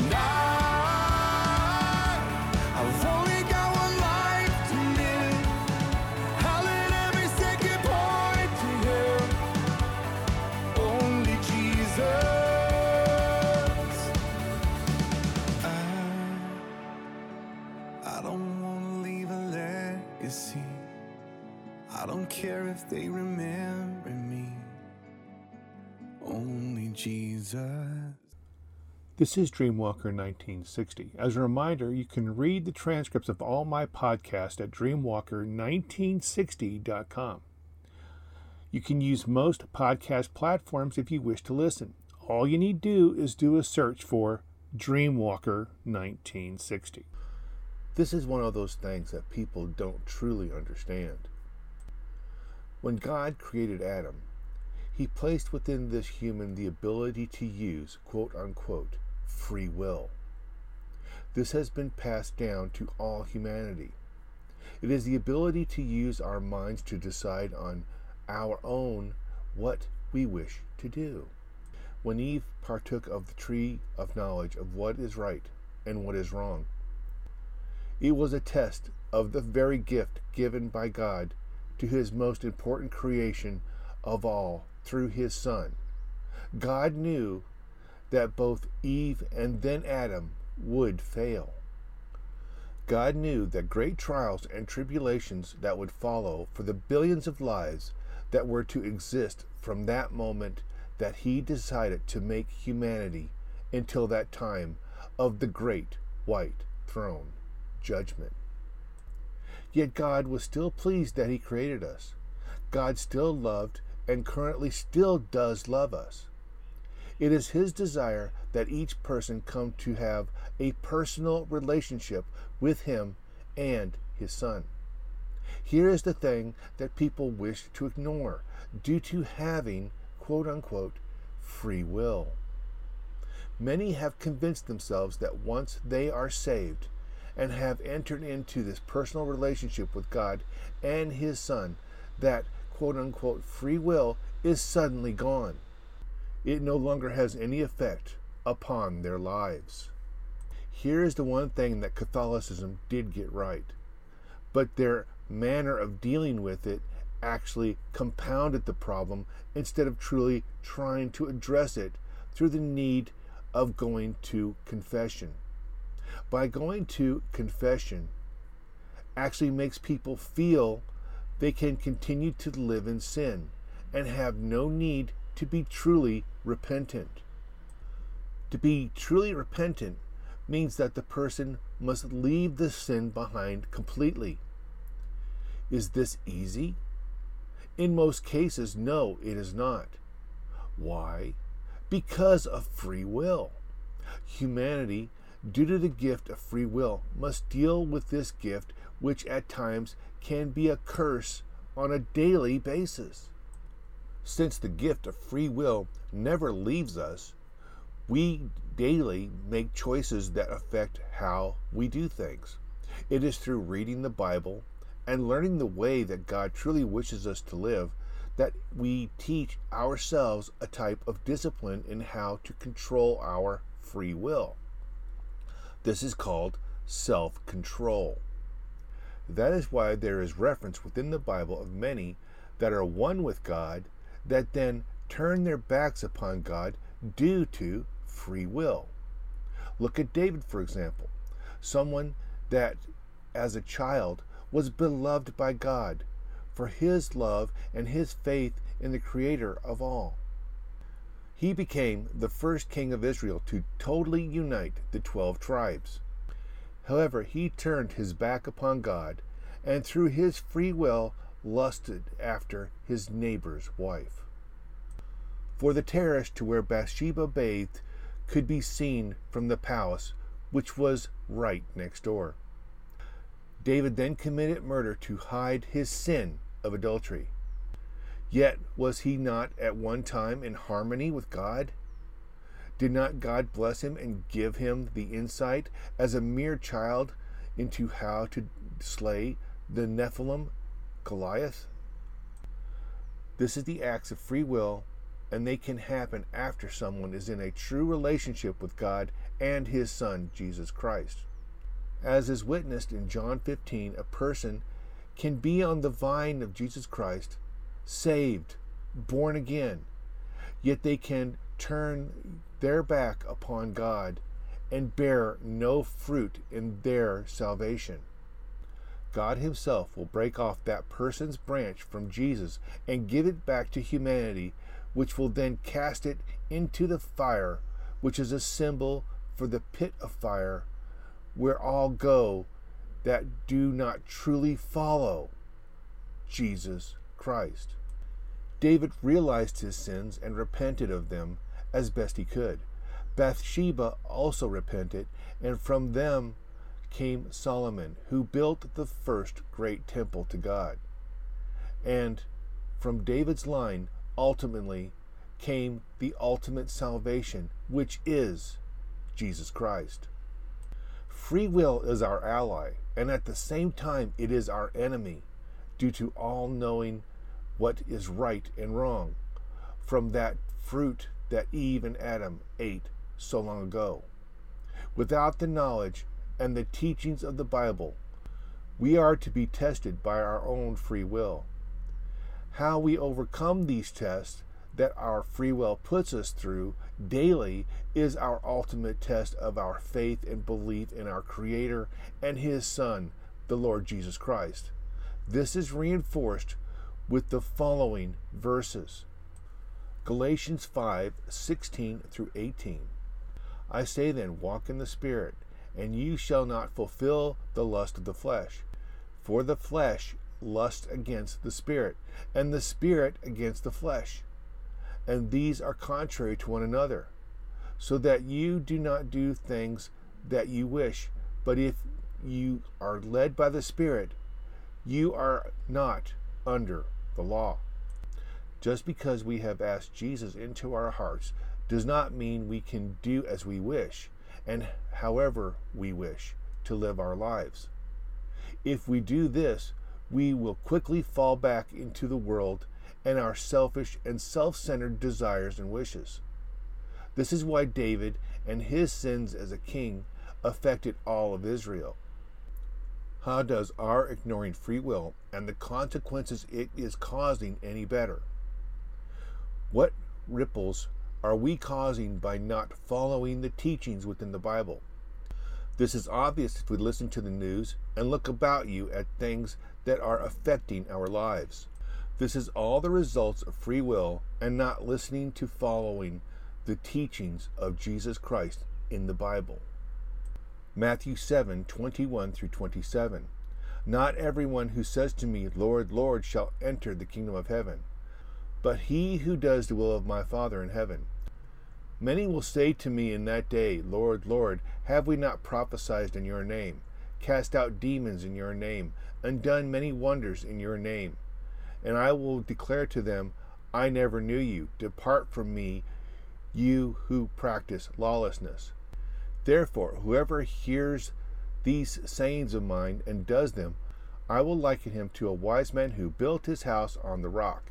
And This is Dreamwalker 1960. As a reminder, you can read the transcripts of all my podcasts at dreamwalker1960.com. You can use most podcast platforms if you wish to listen. All you need to do is do a search for Dreamwalker 1960. This is one of those things that people don't truly understand. When God created Adam, he placed within this human the ability to use, quote unquote, free will. This has been passed down to all humanity. It is the ability to use our minds to decide on our own what we wish to do. When Eve partook of the tree of knowledge of what is right and what is wrong, it was a test of the very gift given by God to his most important creation of all through his Son. God knew that both Eve and then Adam would fail. God knew that great trials and tribulations that would follow for the billions of lives that were to exist from that moment that he decided to make humanity until that time of the great white throne judgment. Yet God was still pleased that he created us. God still loved and currently still does love us. It is his desire that each person come to have a personal relationship with him and his son. Here is the thing that people wish to ignore due to having, quote unquote, free will. Many have convinced themselves that once they are saved and have entered into this personal relationship with God and His Son, that quote unquote free will is suddenly gone. It no longer has any effect upon their lives. Here is the one thing that Catholicism did get right, but their manner of dealing with it actually compounded the problem instead of truly trying to address it through the need of going to confession. By going to confession, actually makes people feel they can continue to live in sin and have no need to be truly repentant. To be truly repentant means that the person must leave the sin behind completely. Is this easy? In most cases, no, it is not. Why? Because of free will. Humanity, due to the gift of free will, must deal with this gift, which at times can be a curse on a daily basis. Since the gift of free will never leaves us, we daily make choices that affect how we do things. It is through reading the Bible and learning the way that God truly wishes us to live that we teach ourselves a type of discipline in how to control our free will. This is called self control. That is why there is reference within the Bible of many that are one with God that then turn their backs upon God due to free will. Look at David, for example, someone that as a child was beloved by God for his love and his faith in the Creator of all. He became the first king of Israel to totally unite the twelve tribes. However, he turned his back upon God and through his free will lusted after his neighbor's wife. For the terrace to where Bathsheba bathed could be seen from the palace, which was right next door. David then committed murder to hide his sin of adultery. Yet was he not at one time in harmony with God? Did not God bless him and give him the insight as a mere child into how to slay the Nephilim, Goliath? This is the acts of free will and they can happen after someone is in a true relationship with God and His Son, Jesus Christ. As is witnessed in John 15, a person can be on the vine of Jesus Christ, saved, born again, yet they can turn their back upon God and bear no fruit in their salvation. God Himself will break off that person's branch from Jesus and give it back to humanity, which will then cast it into the fire, which is a symbol for the pit of fire where all go that do not truly follow Jesus Christ. David realized his sins and repented of them as best he could. Bathsheba also repented, and from them came Solomon, who built the first great temple to God. And from David's line, ultimately, came the ultimate salvation, which is Jesus Christ. Free will is our ally, and at the same time, it is our enemy, due to all knowing what is right and wrong from that fruit that Eve and Adam ate so long ago. Without the knowledge and the teachings of the Bible, we are to be tested by our own free will. How we overcome these tests that our free will puts us through daily is our ultimate test of our faith and belief in our Creator and His Son, the Lord Jesus Christ. This is reinforced with the following verses Galatians 5 16 through 18. I say then, walk in the Spirit, and you shall not fulfill the lust of the flesh. For the flesh lusts against the Spirit, and the Spirit against the flesh. And these are contrary to one another, so that you do not do things that you wish. But if you are led by the Spirit, you are not under the law. Just because we have asked Jesus into our hearts does not mean we can do as we wish and however we wish to live our lives. If we do this, we will quickly fall back into the world and our selfish and self centered desires and wishes. This is why David and his sins as a king affected all of Israel. How does our ignoring free will and the consequences it is causing any better? What ripples are we causing by not following the teachings within the Bible? This is obvious if we listen to the news and look about you at things that are affecting our lives. This is all the results of free will and not listening to following the teachings of Jesus Christ in the Bible. Matthew 7 21 through 27. Not everyone who says to me, Lord, Lord, shall enter the kingdom of heaven but he who does the will of my Father in heaven. Many will say to me in that day, Lord, Lord, have we not prophesied in your name, cast out demons in your name, and done many wonders in your name? And I will declare to them, I never knew you. Depart from me, you who practice lawlessness. Therefore, whoever hears these sayings of mine and does them, I will liken him to a wise man who built his house on the rock.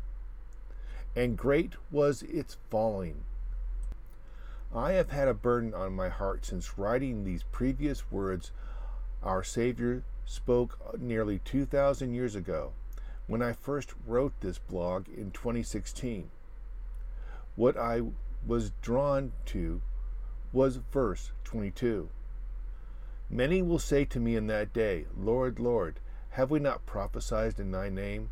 and great was its falling. I have had a burden on my heart since writing these previous words our Savior spoke nearly 2,000 years ago when I first wrote this blog in 2016. What I was drawn to was verse 22. Many will say to me in that day, Lord, Lord, have we not prophesied in thy name?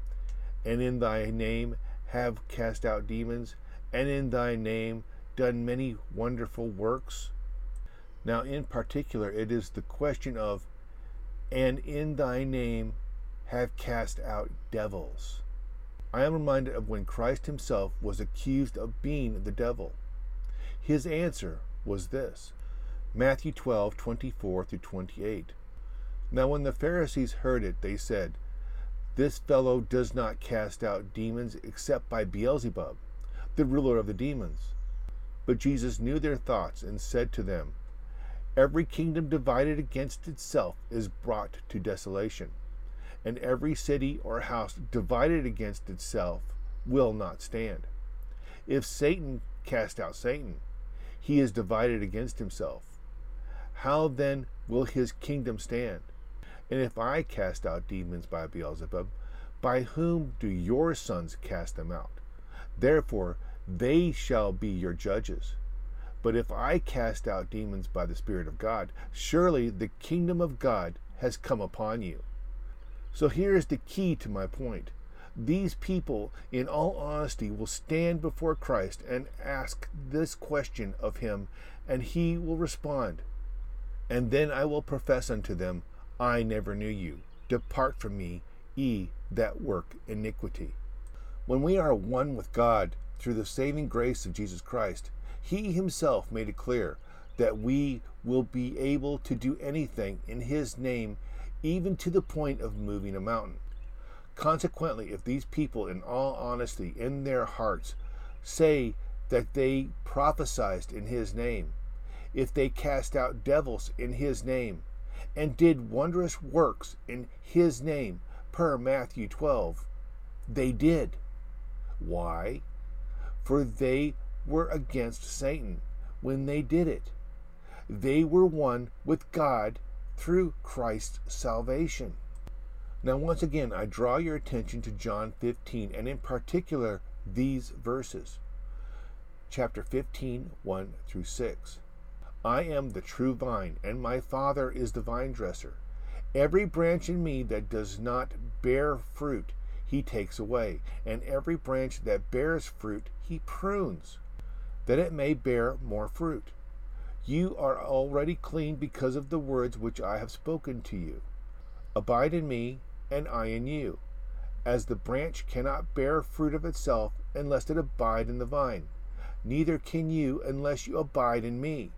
And in thy name have cast out demons, and in thy name done many wonderful works? Now, in particular, it is the question of, and in thy name have cast out devils. I am reminded of when Christ himself was accused of being the devil. His answer was this Matthew 12, 24 through 28. Now, when the Pharisees heard it, they said, This fellow does not cast out demons except by Beelzebub, the ruler of the demons. But Jesus knew their thoughts and said to them, Every kingdom divided against itself is brought to desolation, and every city or house divided against itself will not stand. If Satan cast out Satan, he is divided against himself. How then will his kingdom stand? And if I cast out demons by Beelzebub, by whom do your sons cast them out? Therefore, they shall be your judges. But if I cast out demons by the Spirit of God, surely the kingdom of God has come upon you. So here is the key to my point. These people, in all honesty, will stand before Christ and ask this question of him, and he will respond. And then I will profess unto them, I never knew you. Depart from me, ye that work iniquity. When we are one with God through the saving grace of Jesus Christ, He Himself made it clear that we will be able to do anything in His name, even to the point of moving a mountain. Consequently, if these people, in all honesty, in their hearts, say that they prophesied in His name, if they cast out devils in His name, and did wondrous works in his name, per Matthew 12. They did. Why? For they were against Satan when they did it. They were one with God through Christ's salvation. Now, once again, I draw your attention to John 15, and in particular, these verses. Chapter 15, 1 through 6. I am the true vine, and my Father is the vine dresser. Every branch in me that does not bear fruit, he takes away, and every branch that bears fruit, he prunes, that it may bear more fruit. You are already clean because of the words which I have spoken to you. Abide in me, and I in you. As the branch cannot bear fruit of itself unless it abide in the vine, neither can you unless you abide in me.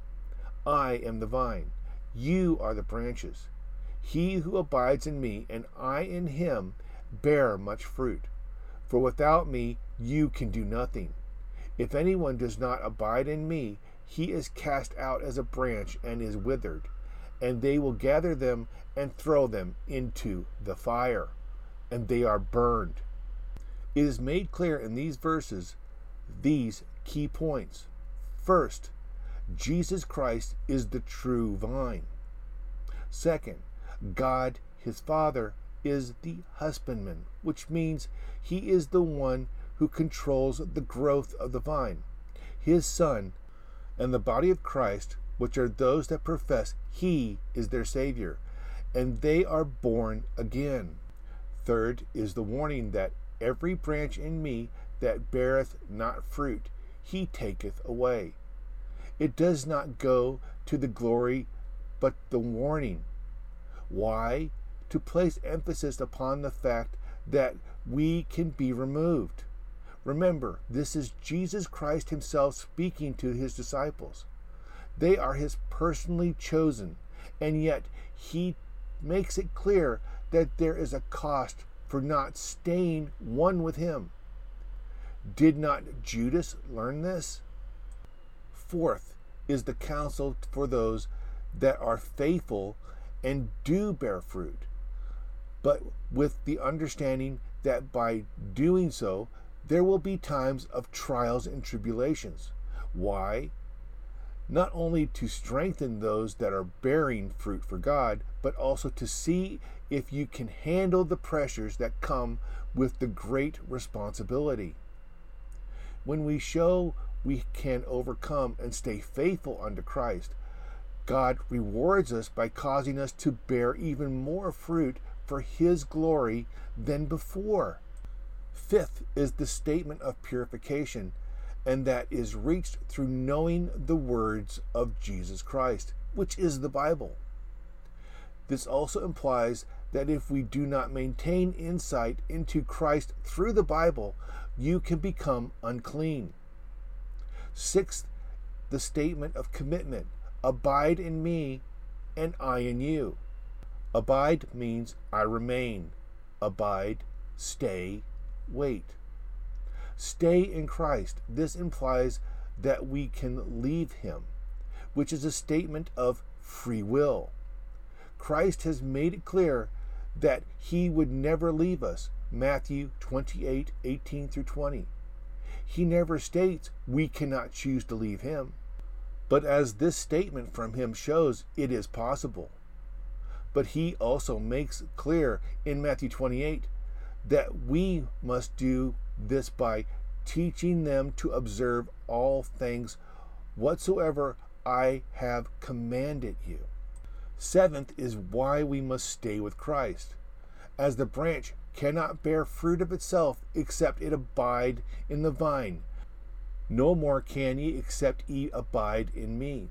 I am the vine, you are the branches. He who abides in me, and I in him, bear much fruit. For without me you can do nothing. If anyone does not abide in me, he is cast out as a branch and is withered, and they will gather them and throw them into the fire, and they are burned. It is made clear in these verses these key points. First, Jesus Christ is the true vine. Second, God, his Father, is the husbandman, which means he is the one who controls the growth of the vine. His Son and the body of Christ, which are those that profess he is their Savior, and they are born again. Third is the warning that every branch in me that beareth not fruit, he taketh away. It does not go to the glory, but the warning. Why? To place emphasis upon the fact that we can be removed. Remember, this is Jesus Christ Himself speaking to His disciples. They are His personally chosen, and yet He makes it clear that there is a cost for not staying one with Him. Did not Judas learn this? Fourth is the counsel for those that are faithful and do bear fruit, but with the understanding that by doing so, there will be times of trials and tribulations. Why? Not only to strengthen those that are bearing fruit for God, but also to see if you can handle the pressures that come with the great responsibility. When we show we can overcome and stay faithful unto Christ, God rewards us by causing us to bear even more fruit for His glory than before. Fifth is the statement of purification, and that is reached through knowing the words of Jesus Christ, which is the Bible. This also implies that if we do not maintain insight into Christ through the Bible, you can become unclean. Sixth, the statement of commitment Abide in me, and I in you. Abide means I remain. Abide, stay, wait. Stay in Christ. This implies that we can leave Him, which is a statement of free will. Christ has made it clear that He would never leave us. Matthew 28 18 through 20. He never states we cannot choose to leave Him. But as this statement from him shows, it is possible. But he also makes clear in Matthew 28 that we must do this by teaching them to observe all things whatsoever I have commanded you. Seventh is why we must stay with Christ. As the branch cannot bear fruit of itself except it abide in the vine, no more can ye except ye abide in me.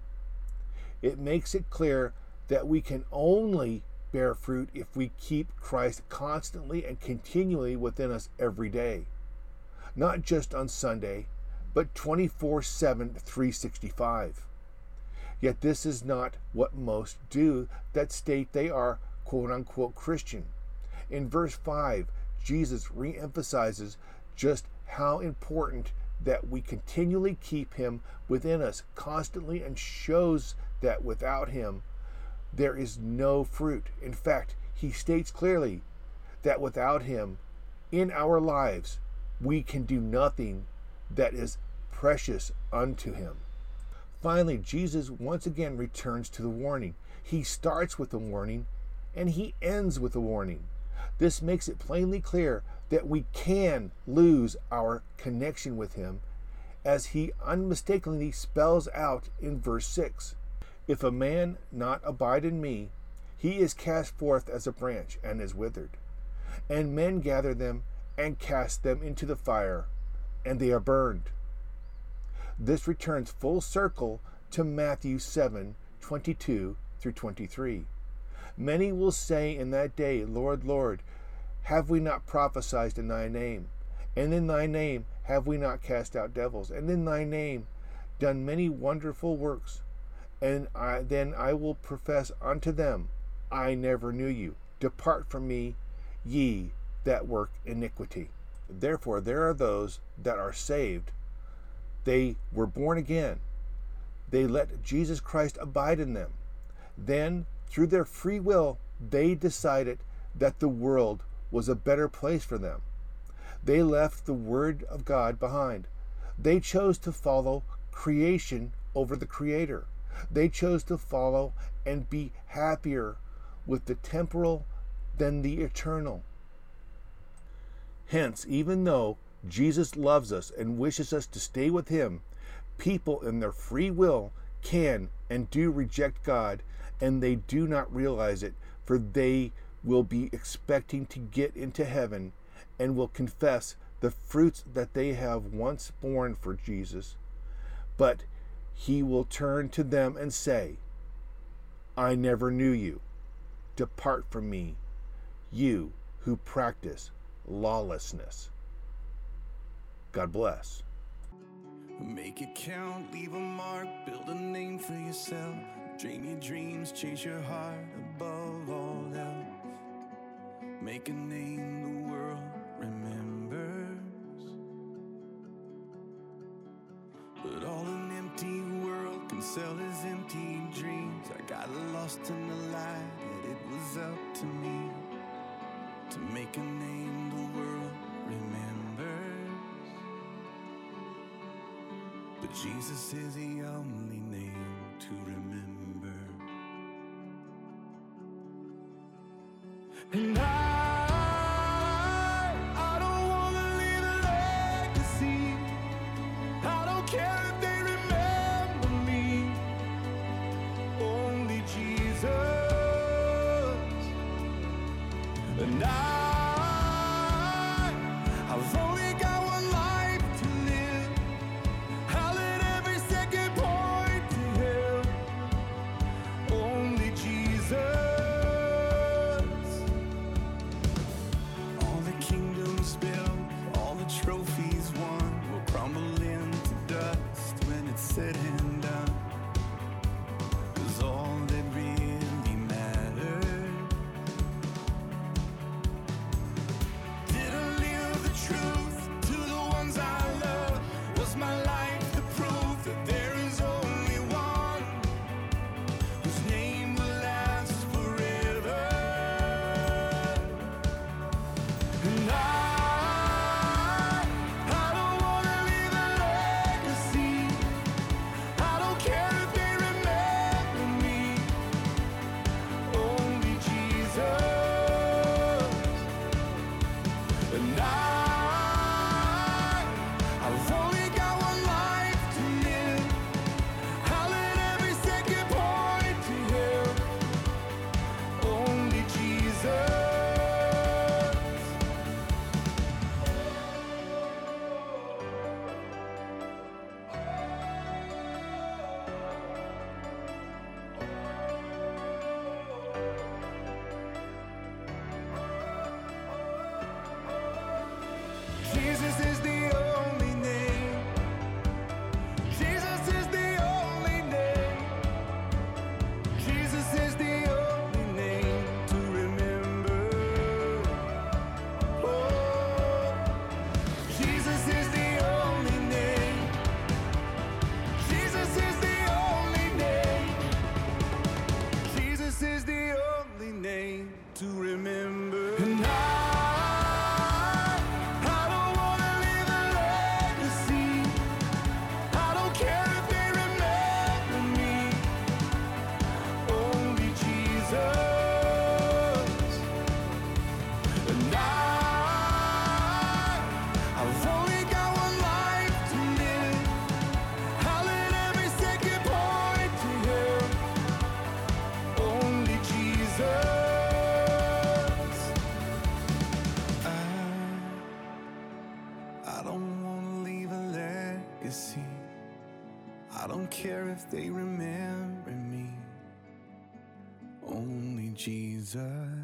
It makes it clear that we can only bear fruit if we keep Christ constantly and continually within us every day. Not just on Sunday, but 24 7, 365. Yet this is not what most do that state they are quote unquote Christian. In verse 5, Jesus re emphasizes just how important that we continually keep him within us constantly and shows that without him there is no fruit. In fact, he states clearly that without him in our lives we can do nothing that is precious unto him. Finally, Jesus once again returns to the warning. He starts with the warning and he ends with the warning. This makes it plainly clear that we can lose our connection with Him, as He unmistakably spells out in verse 6. If a man not abide in me, he is cast forth as a branch and is withered. And men gather them and cast them into the fire, and they are burned. This returns full circle to Matthew 7 22 through 23. Many will say in that day, Lord, Lord, have we not prophesied in thy name? And in thy name have we not cast out devils? And in thy name done many wonderful works? And I, then I will profess unto them, I never knew you. Depart from me, ye that work iniquity. Therefore, there are those that are saved. They were born again. They let Jesus Christ abide in them. Then, through their free will, they decided that the world was a better place for them. They left the Word of God behind. They chose to follow creation over the Creator. They chose to follow and be happier with the temporal than the eternal. Hence, even though Jesus loves us and wishes us to stay with Him, people in their free will can and do reject God, and they do not realize it, for they will be expecting to get into heaven and will confess the fruits that they have once borne for Jesus. But he will turn to them and say, I never knew you. Depart from me, you who practice lawlessness. God bless. Make it count, leave a mark, build a name for yourself. Dream your dreams, chase your heart above all else. Make a name the world remembers. But all an empty world can sell is empty dreams. I got lost in the light, yet it was up to me to make a name the world remembers. But Jesus is the only And I, they remember me. Only Jesus.